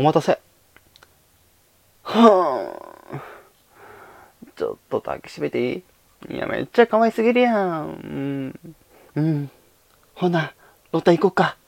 お待たせ。はぁ。ちょっと抱きしめていい？いや、めっちゃ可愛すぎるやん。うん。うん。ほな、ロタ行こうか。